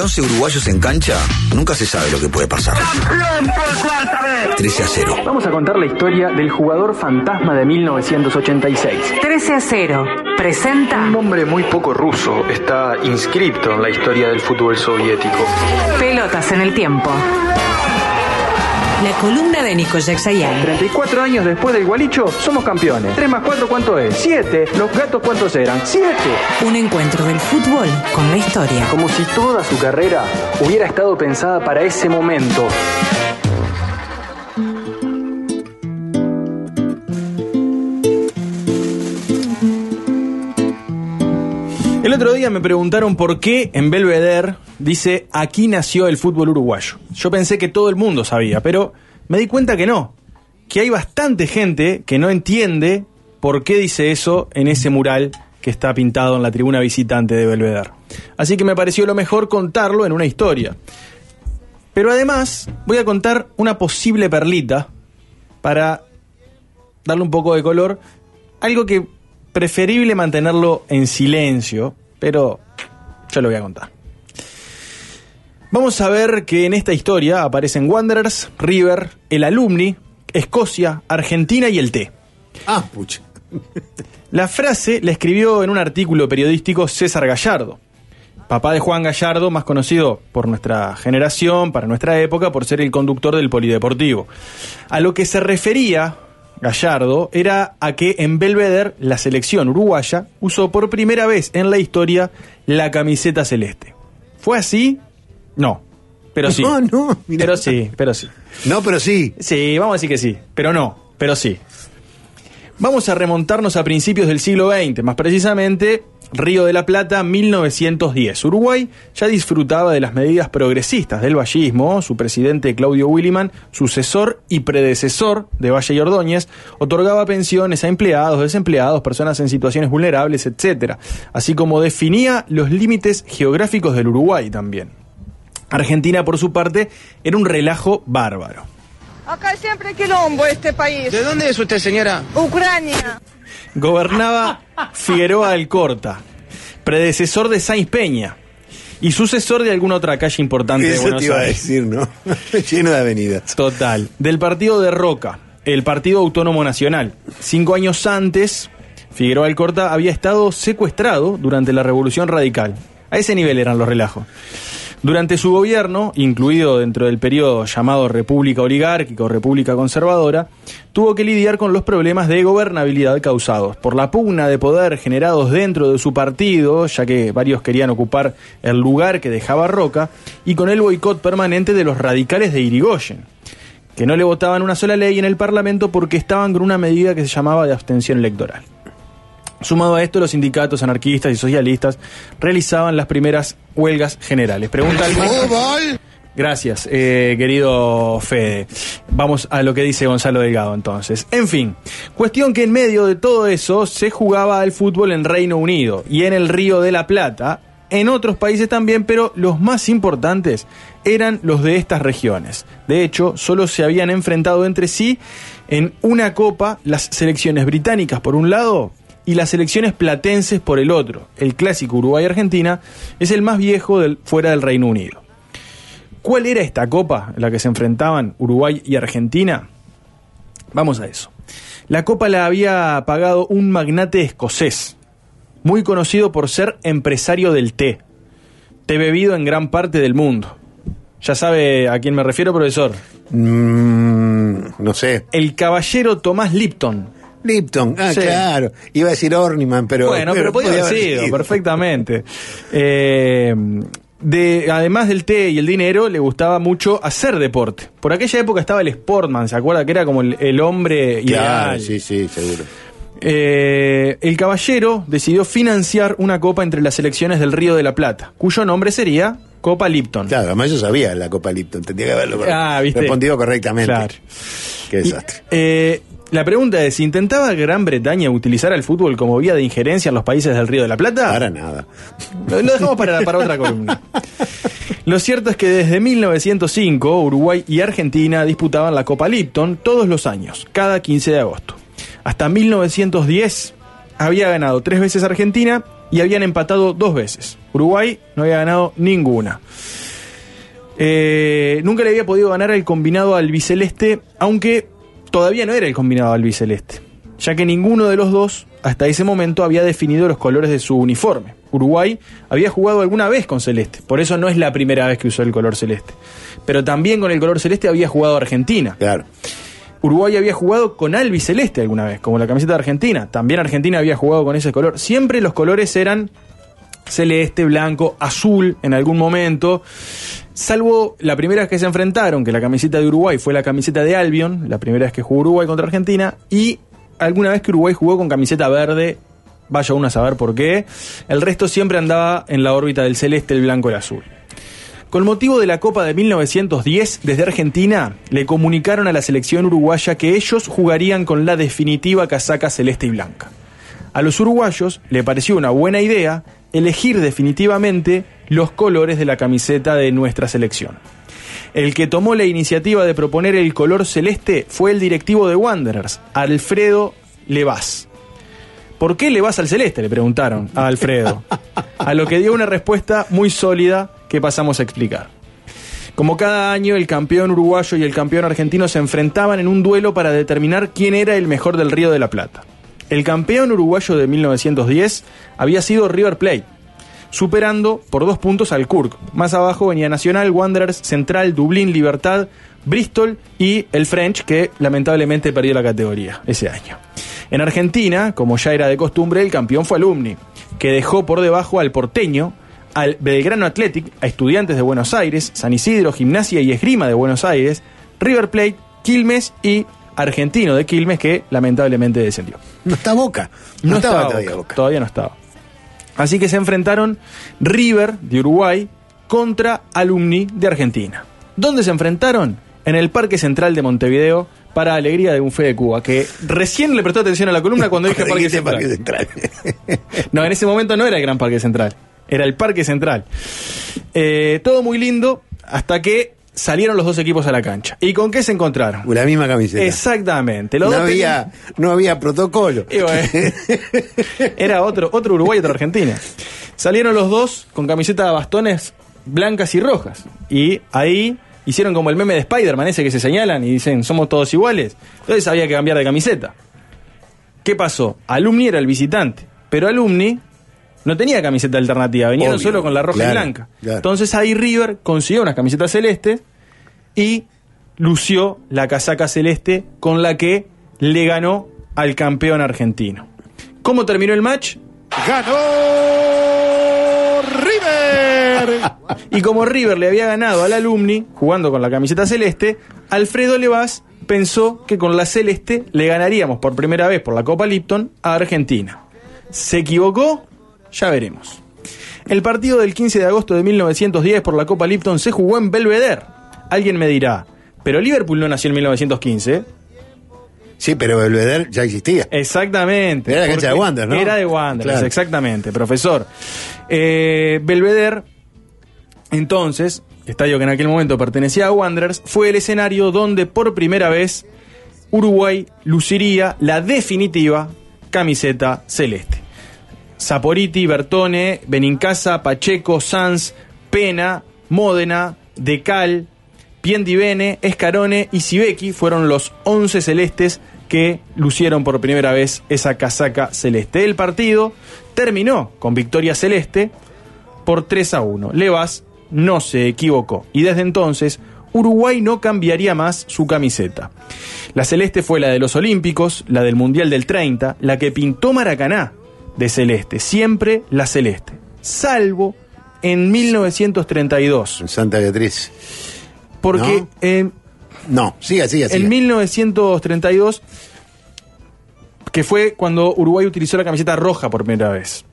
hay 11 uruguayos en cancha, nunca se sabe lo que puede pasar. 13 a 0. Vamos a contar la historia del jugador fantasma de 1986. 13 a 0. Presenta. Un nombre muy poco ruso está inscripto en la historia del fútbol soviético. Pelotas en el tiempo. La columna de Nico Yaxayan. 34 años después del Gualicho, somos campeones. 3 más 4, ¿cuánto es? 7. ¿Los gatos cuántos eran? 7. Un encuentro del fútbol con la historia. Como si toda su carrera hubiera estado pensada para ese momento. El otro día me preguntaron por qué en Belvedere dice aquí nació el fútbol uruguayo. Yo pensé que todo el mundo sabía, pero me di cuenta que no. Que hay bastante gente que no entiende por qué dice eso en ese mural que está pintado en la tribuna visitante de Belvedere. Así que me pareció lo mejor contarlo en una historia. Pero además voy a contar una posible perlita para darle un poco de color, algo que preferible mantenerlo en silencio, pero yo lo voy a contar. Vamos a ver que en esta historia aparecen Wanderers, River, el Alumni, Escocia, Argentina y el T. Ah, pucha. La frase la escribió en un artículo periodístico César Gallardo, papá de Juan Gallardo, más conocido por nuestra generación, para nuestra época, por ser el conductor del Polideportivo. A lo que se refería Gallardo era a que en Belvedere la selección uruguaya usó por primera vez en la historia la camiseta celeste. ¿Fue así? No. Pero sí. No, no, mirá. Pero sí, pero sí. No, pero sí. Sí, vamos a decir que sí, pero no, pero sí. Vamos a remontarnos a principios del siglo XX, más precisamente Río de la Plata, 1910. Uruguay ya disfrutaba de las medidas progresistas del vallismo. Su presidente Claudio Williman, sucesor y predecesor de Valle y Ordóñez, otorgaba pensiones a empleados, desempleados, personas en situaciones vulnerables, etc. Así como definía los límites geográficos del Uruguay también. Argentina, por su parte, era un relajo bárbaro. Acá siempre hay quilombo este país. ¿De dónde es usted, señora? Ucrania. Gobernaba Figueroa Alcorta, predecesor de Sainz Peña y sucesor de alguna otra calle importante de Eso Buenos te iba a decir, ¿no? Lleno de avenidas. Total. Del partido de Roca, el Partido Autónomo Nacional. Cinco años antes, Figueroa Alcorta había estado secuestrado durante la Revolución Radical. A ese nivel eran los relajos. Durante su gobierno, incluido dentro del periodo llamado República Oligárquica o República Conservadora, tuvo que lidiar con los problemas de gobernabilidad causados por la pugna de poder generados dentro de su partido, ya que varios querían ocupar el lugar que dejaba Roca, y con el boicot permanente de los radicales de Irigoyen, que no le votaban una sola ley en el Parlamento porque estaban con una medida que se llamaba de abstención electoral. Sumado a esto, los sindicatos anarquistas y socialistas realizaban las primeras huelgas generales. Pregunta al Gracias, eh, querido Fede. Vamos a lo que dice Gonzalo Delgado entonces. En fin, cuestión que en medio de todo eso se jugaba al fútbol en Reino Unido y en el Río de la Plata, en otros países también, pero los más importantes eran los de estas regiones. De hecho, solo se habían enfrentado entre sí en una copa las selecciones británicas por un lado y las selecciones platenses por el otro. El clásico Uruguay-Argentina es el más viejo del, fuera del Reino Unido. ¿Cuál era esta copa en la que se enfrentaban Uruguay y Argentina? Vamos a eso. La copa la había pagado un magnate escocés, muy conocido por ser empresario del té, té bebido en gran parte del mundo. Ya sabe a quién me refiero, profesor. Mm, no sé. El caballero Tomás Lipton. Lipton, ah, Sí. claro. Iba a decir Orniman, pero. bueno, pero podía haber sido, sido. perfectamente. Eh, de, además del té y el dinero, le gustaba mucho hacer deporte. Por aquella época estaba el Sportman, ¿se acuerda? Que era como el, el hombre Claro, ideal. sí, sí, seguro. Eh, el caballero decidió financiar una copa entre las selecciones del Río de la Plata, cuyo nombre sería Copa Lipton. Claro, además yo sabía la Copa Lipton, tendría que haberlo Ah, ¿viste? respondido correctamente. Claro. Qué Y, desastre. eh, la pregunta es, ¿intentaba Gran Bretaña utilizar el fútbol como vía de injerencia en los países del Río de la Plata? Para nada. Lo, lo dejamos para, para otra columna. Lo cierto es que desde 1905 Uruguay y Argentina disputaban la Copa Lipton todos los años, cada 15 de agosto. Hasta 1910 había ganado tres veces Argentina y habían empatado dos veces. Uruguay no había ganado ninguna. Eh, nunca le había podido ganar al combinado albiceleste, aunque todavía no era el combinado albiceleste, ya que ninguno de los dos hasta ese momento había definido los colores de su uniforme. Uruguay había jugado alguna vez con celeste, por eso no es la primera vez que usó el color celeste. Pero también con el color celeste había jugado Argentina. Claro. Uruguay había jugado con albiceleste alguna vez, como la camiseta de Argentina. También Argentina había jugado con ese color. Siempre los colores eran celeste, blanco, azul en algún momento. Salvo la primera vez que se enfrentaron, que la camiseta de Uruguay fue la camiseta de Albion, la primera vez que jugó Uruguay contra Argentina, y alguna vez que Uruguay jugó con camiseta verde, vaya uno a saber por qué. El resto siempre andaba en la órbita del celeste, el blanco y el azul. Con motivo de la Copa de 1910, desde Argentina le comunicaron a la selección uruguaya que ellos jugarían con la definitiva casaca celeste y blanca. A los uruguayos le pareció una buena idea elegir definitivamente los colores de la camiseta de nuestra selección. El que tomó la iniciativa de proponer el color celeste fue el directivo de Wanderers, Alfredo Levas. ¿Por qué le vas al celeste? Le preguntaron a Alfredo. A lo que dio una respuesta muy sólida que pasamos a explicar. Como cada año, el campeón uruguayo y el campeón argentino se enfrentaban en un duelo para determinar quién era el mejor del Río de la Plata. El campeón uruguayo de 1910 había sido River Plate, superando por dos puntos al Kurk. Más abajo venía Nacional, Wanderers, Central, Dublín, Libertad, Bristol y el French, que lamentablemente perdió la categoría ese año. En Argentina, como ya era de costumbre, el campeón fue Alumni, que dejó por debajo al porteño, al Belgrano Athletic, a Estudiantes de Buenos Aires, San Isidro, Gimnasia y Esgrima de Buenos Aires, River Plate, Quilmes y Argentino de Quilmes, que lamentablemente descendió. No está Boca. No, estaba, todavía Boca. Todavía no estaba. Así que se enfrentaron River de Uruguay contra Alumni de Argentina. ¿Dónde se enfrentaron? En el Parque Central de Montevideo, para alegría de un fe de Cuba, que recién le prestó atención a la columna cuando dije Parque Dijiste Central. Parque Central. No, en ese momento no era el Gran Parque Central, era el Parque Central. Eh, todo muy lindo hasta que salieron los dos equipos a la cancha. ¿Y con qué se encontraron? La misma camiseta. Exactamente. Los no, dos había, no había protocolo. Y bueno, era otro, otro Uruguay y otra Argentina. Salieron los dos con camiseta de bastones blancas y rojas. Y ahí hicieron como el meme de Spider-Man, ese que se señalan y dicen, somos todos iguales. Entonces había que cambiar de camiseta. ¿Qué pasó? Alumni era el visitante, pero Alumni no tenía camiseta alternativa, venían Obvio, solo con la roja y blanca. claro. Entonces ahí River consiguió unas camisetas celestes y lució la casaca celeste con la que le ganó al campeón argentino. ¿Cómo terminó el match? ¡Ganó River! Y como River le había ganado al Alumni, jugando con la camiseta celeste, Alfredo Levas pensó que con la celeste le ganaríamos por primera vez por la Copa Lipton a Argentina. ¿Se equivocó? Ya veremos. El partido del 15 de agosto de 1910 por la Copa Lipton se jugó en Belvedere. Alguien me dirá, pero Liverpool no nació en 1915. Sí, pero Belvedere ya existía. Exactamente. Era la cancha de Wanderers, ¿no? Era de Wanderers, Claro. exactamente, profesor. Eh, Belvedere, entonces, estadio que en aquel momento pertenecía a Wanderers, fue el escenario donde por primera vez Uruguay luciría la definitiva camiseta celeste. Saporiti, Bertone, Benincasa, Pacheco, Sanz, Pena, Módena, Decal, Piendivene, Escarone y Sibeki fueron los 11 celestes que lucieron por primera vez esa casaca celeste. El partido terminó con victoria celeste por 3 a 1. Levas no se equivocó y desde entonces Uruguay no cambiaría más su camiseta. La celeste fue la de los Olímpicos, la del Mundial del 30, la que pintó Maracaná de celeste, siempre la celeste, salvo en 1932, En Santa Beatriz. porque ¿No? en No, siga, siga, siga. en 1932, que fue cuando Uruguay utilizó la camiseta roja por primera vez.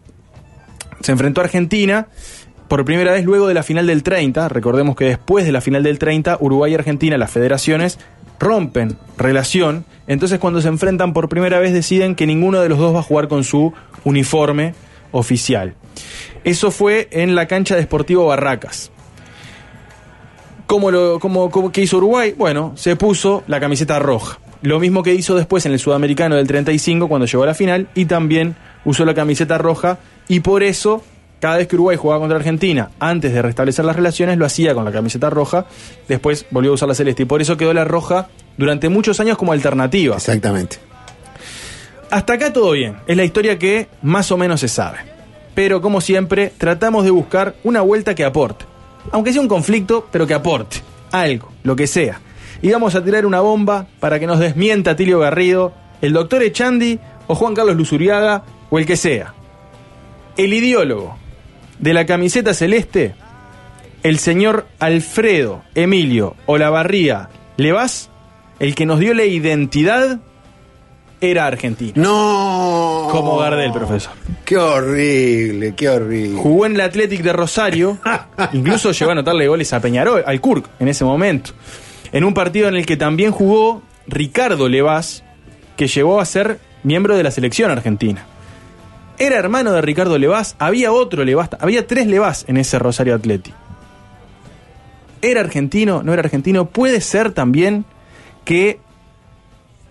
Se enfrentó a Argentina por primera vez luego de la final del 30. Recordemos que después de la final del 30, Uruguay y Argentina, las federaciones, rompen relación. Entonces cuando se enfrentan por primera vez deciden que ninguno de los dos va a jugar con su uniforme oficial. Eso fue en la cancha de Sportivo Barracas. ¿Cómo lo, cómo, qué hizo Uruguay? Bueno, se puso la camiseta roja. Lo mismo que hizo después en el Sudamericano del 35 cuando llegó a la final y también usó la camiseta roja y por eso cada vez que Uruguay jugaba contra Argentina, antes de restablecer las relaciones, lo hacía con la camiseta roja, después volvió a usar la celeste y por eso quedó la roja durante muchos años como alternativa. Exactamente. Hasta acá todo bien, es la historia que más o menos se sabe. Pero como siempre, tratamos de buscar una vuelta que aporte. Aunque sea un conflicto, pero que aporte. Algo, lo que sea. Y vamos a tirar una bomba para que nos desmienta Tilio Garrido, el doctor Echandi o Juan Carlos Luzuriaga o el que sea. El ideólogo de la camiseta celeste, el señor Alfredo Emilio Olavarría Levas, el que nos dio la identidad era argentino. No. Como Gardel, profesor. Qué horrible, qué horrible. Jugó en el Athletic de Rosario, incluso llegó a anotarle goles a Peñarol, al Kurk, en ese momento. En un partido en el que también jugó Ricardo Levas, que llegó a ser miembro de la selección argentina. Era hermano de Ricardo Levas, había otro Levas, había tres Levas en ese Rosario Athletic. ¿Era argentino? ¿No era argentino? Puede ser también que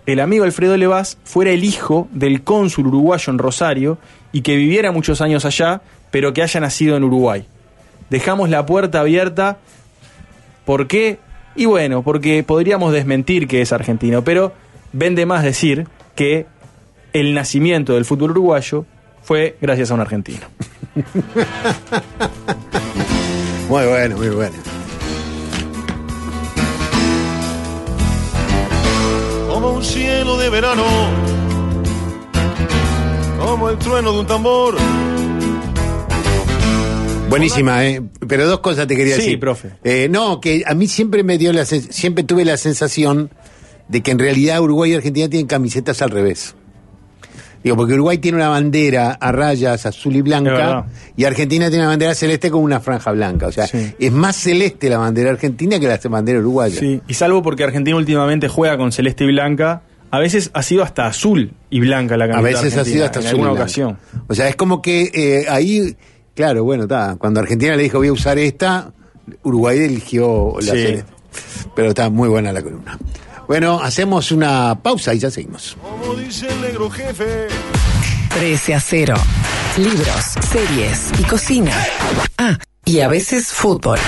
el amigo Alfredo Levas fuera el hijo del cónsul uruguayo en Rosario y que viviera muchos años allá, pero que haya nacido en Uruguay. Dejamos la puerta abierta. ¿Por qué? Y bueno, porque podríamos desmentir que es argentino, pero vende más decir que el nacimiento del fútbol uruguayo fue gracias a un argentino. Muy bueno, muy bueno. Como un cielo de verano, como el trueno de un tambor. Buenísima, ¿eh? Pero dos cosas te quería Sí, decir. profe. Eh, no, que a mí siempre me dio la siempre tuve la sensación de que en realidad Uruguay y Argentina tienen camisetas al revés. Digo, porque Uruguay tiene una bandera a rayas azul y blanca y Argentina tiene una bandera celeste con una franja blanca. O sea, Sí. es más celeste la bandera argentina que la bandera uruguaya. Sí, y salvo porque Argentina últimamente juega con celeste y blanca, a veces ha sido hasta azul y blanca la A camiseta veces ha sido hasta en azul y alguna blanca. ocasión. O sea, es como que eh, ahí, claro, bueno, está. Cuando Argentina le dijo voy a usar esta, Uruguay eligió la Sí. celeste. Pero está muy buena la columna. Bueno, hacemos una pausa y ya seguimos. Como dice el negro jefe. 13 a 0. Libros, series y cocina. Ah, y a veces fútbol.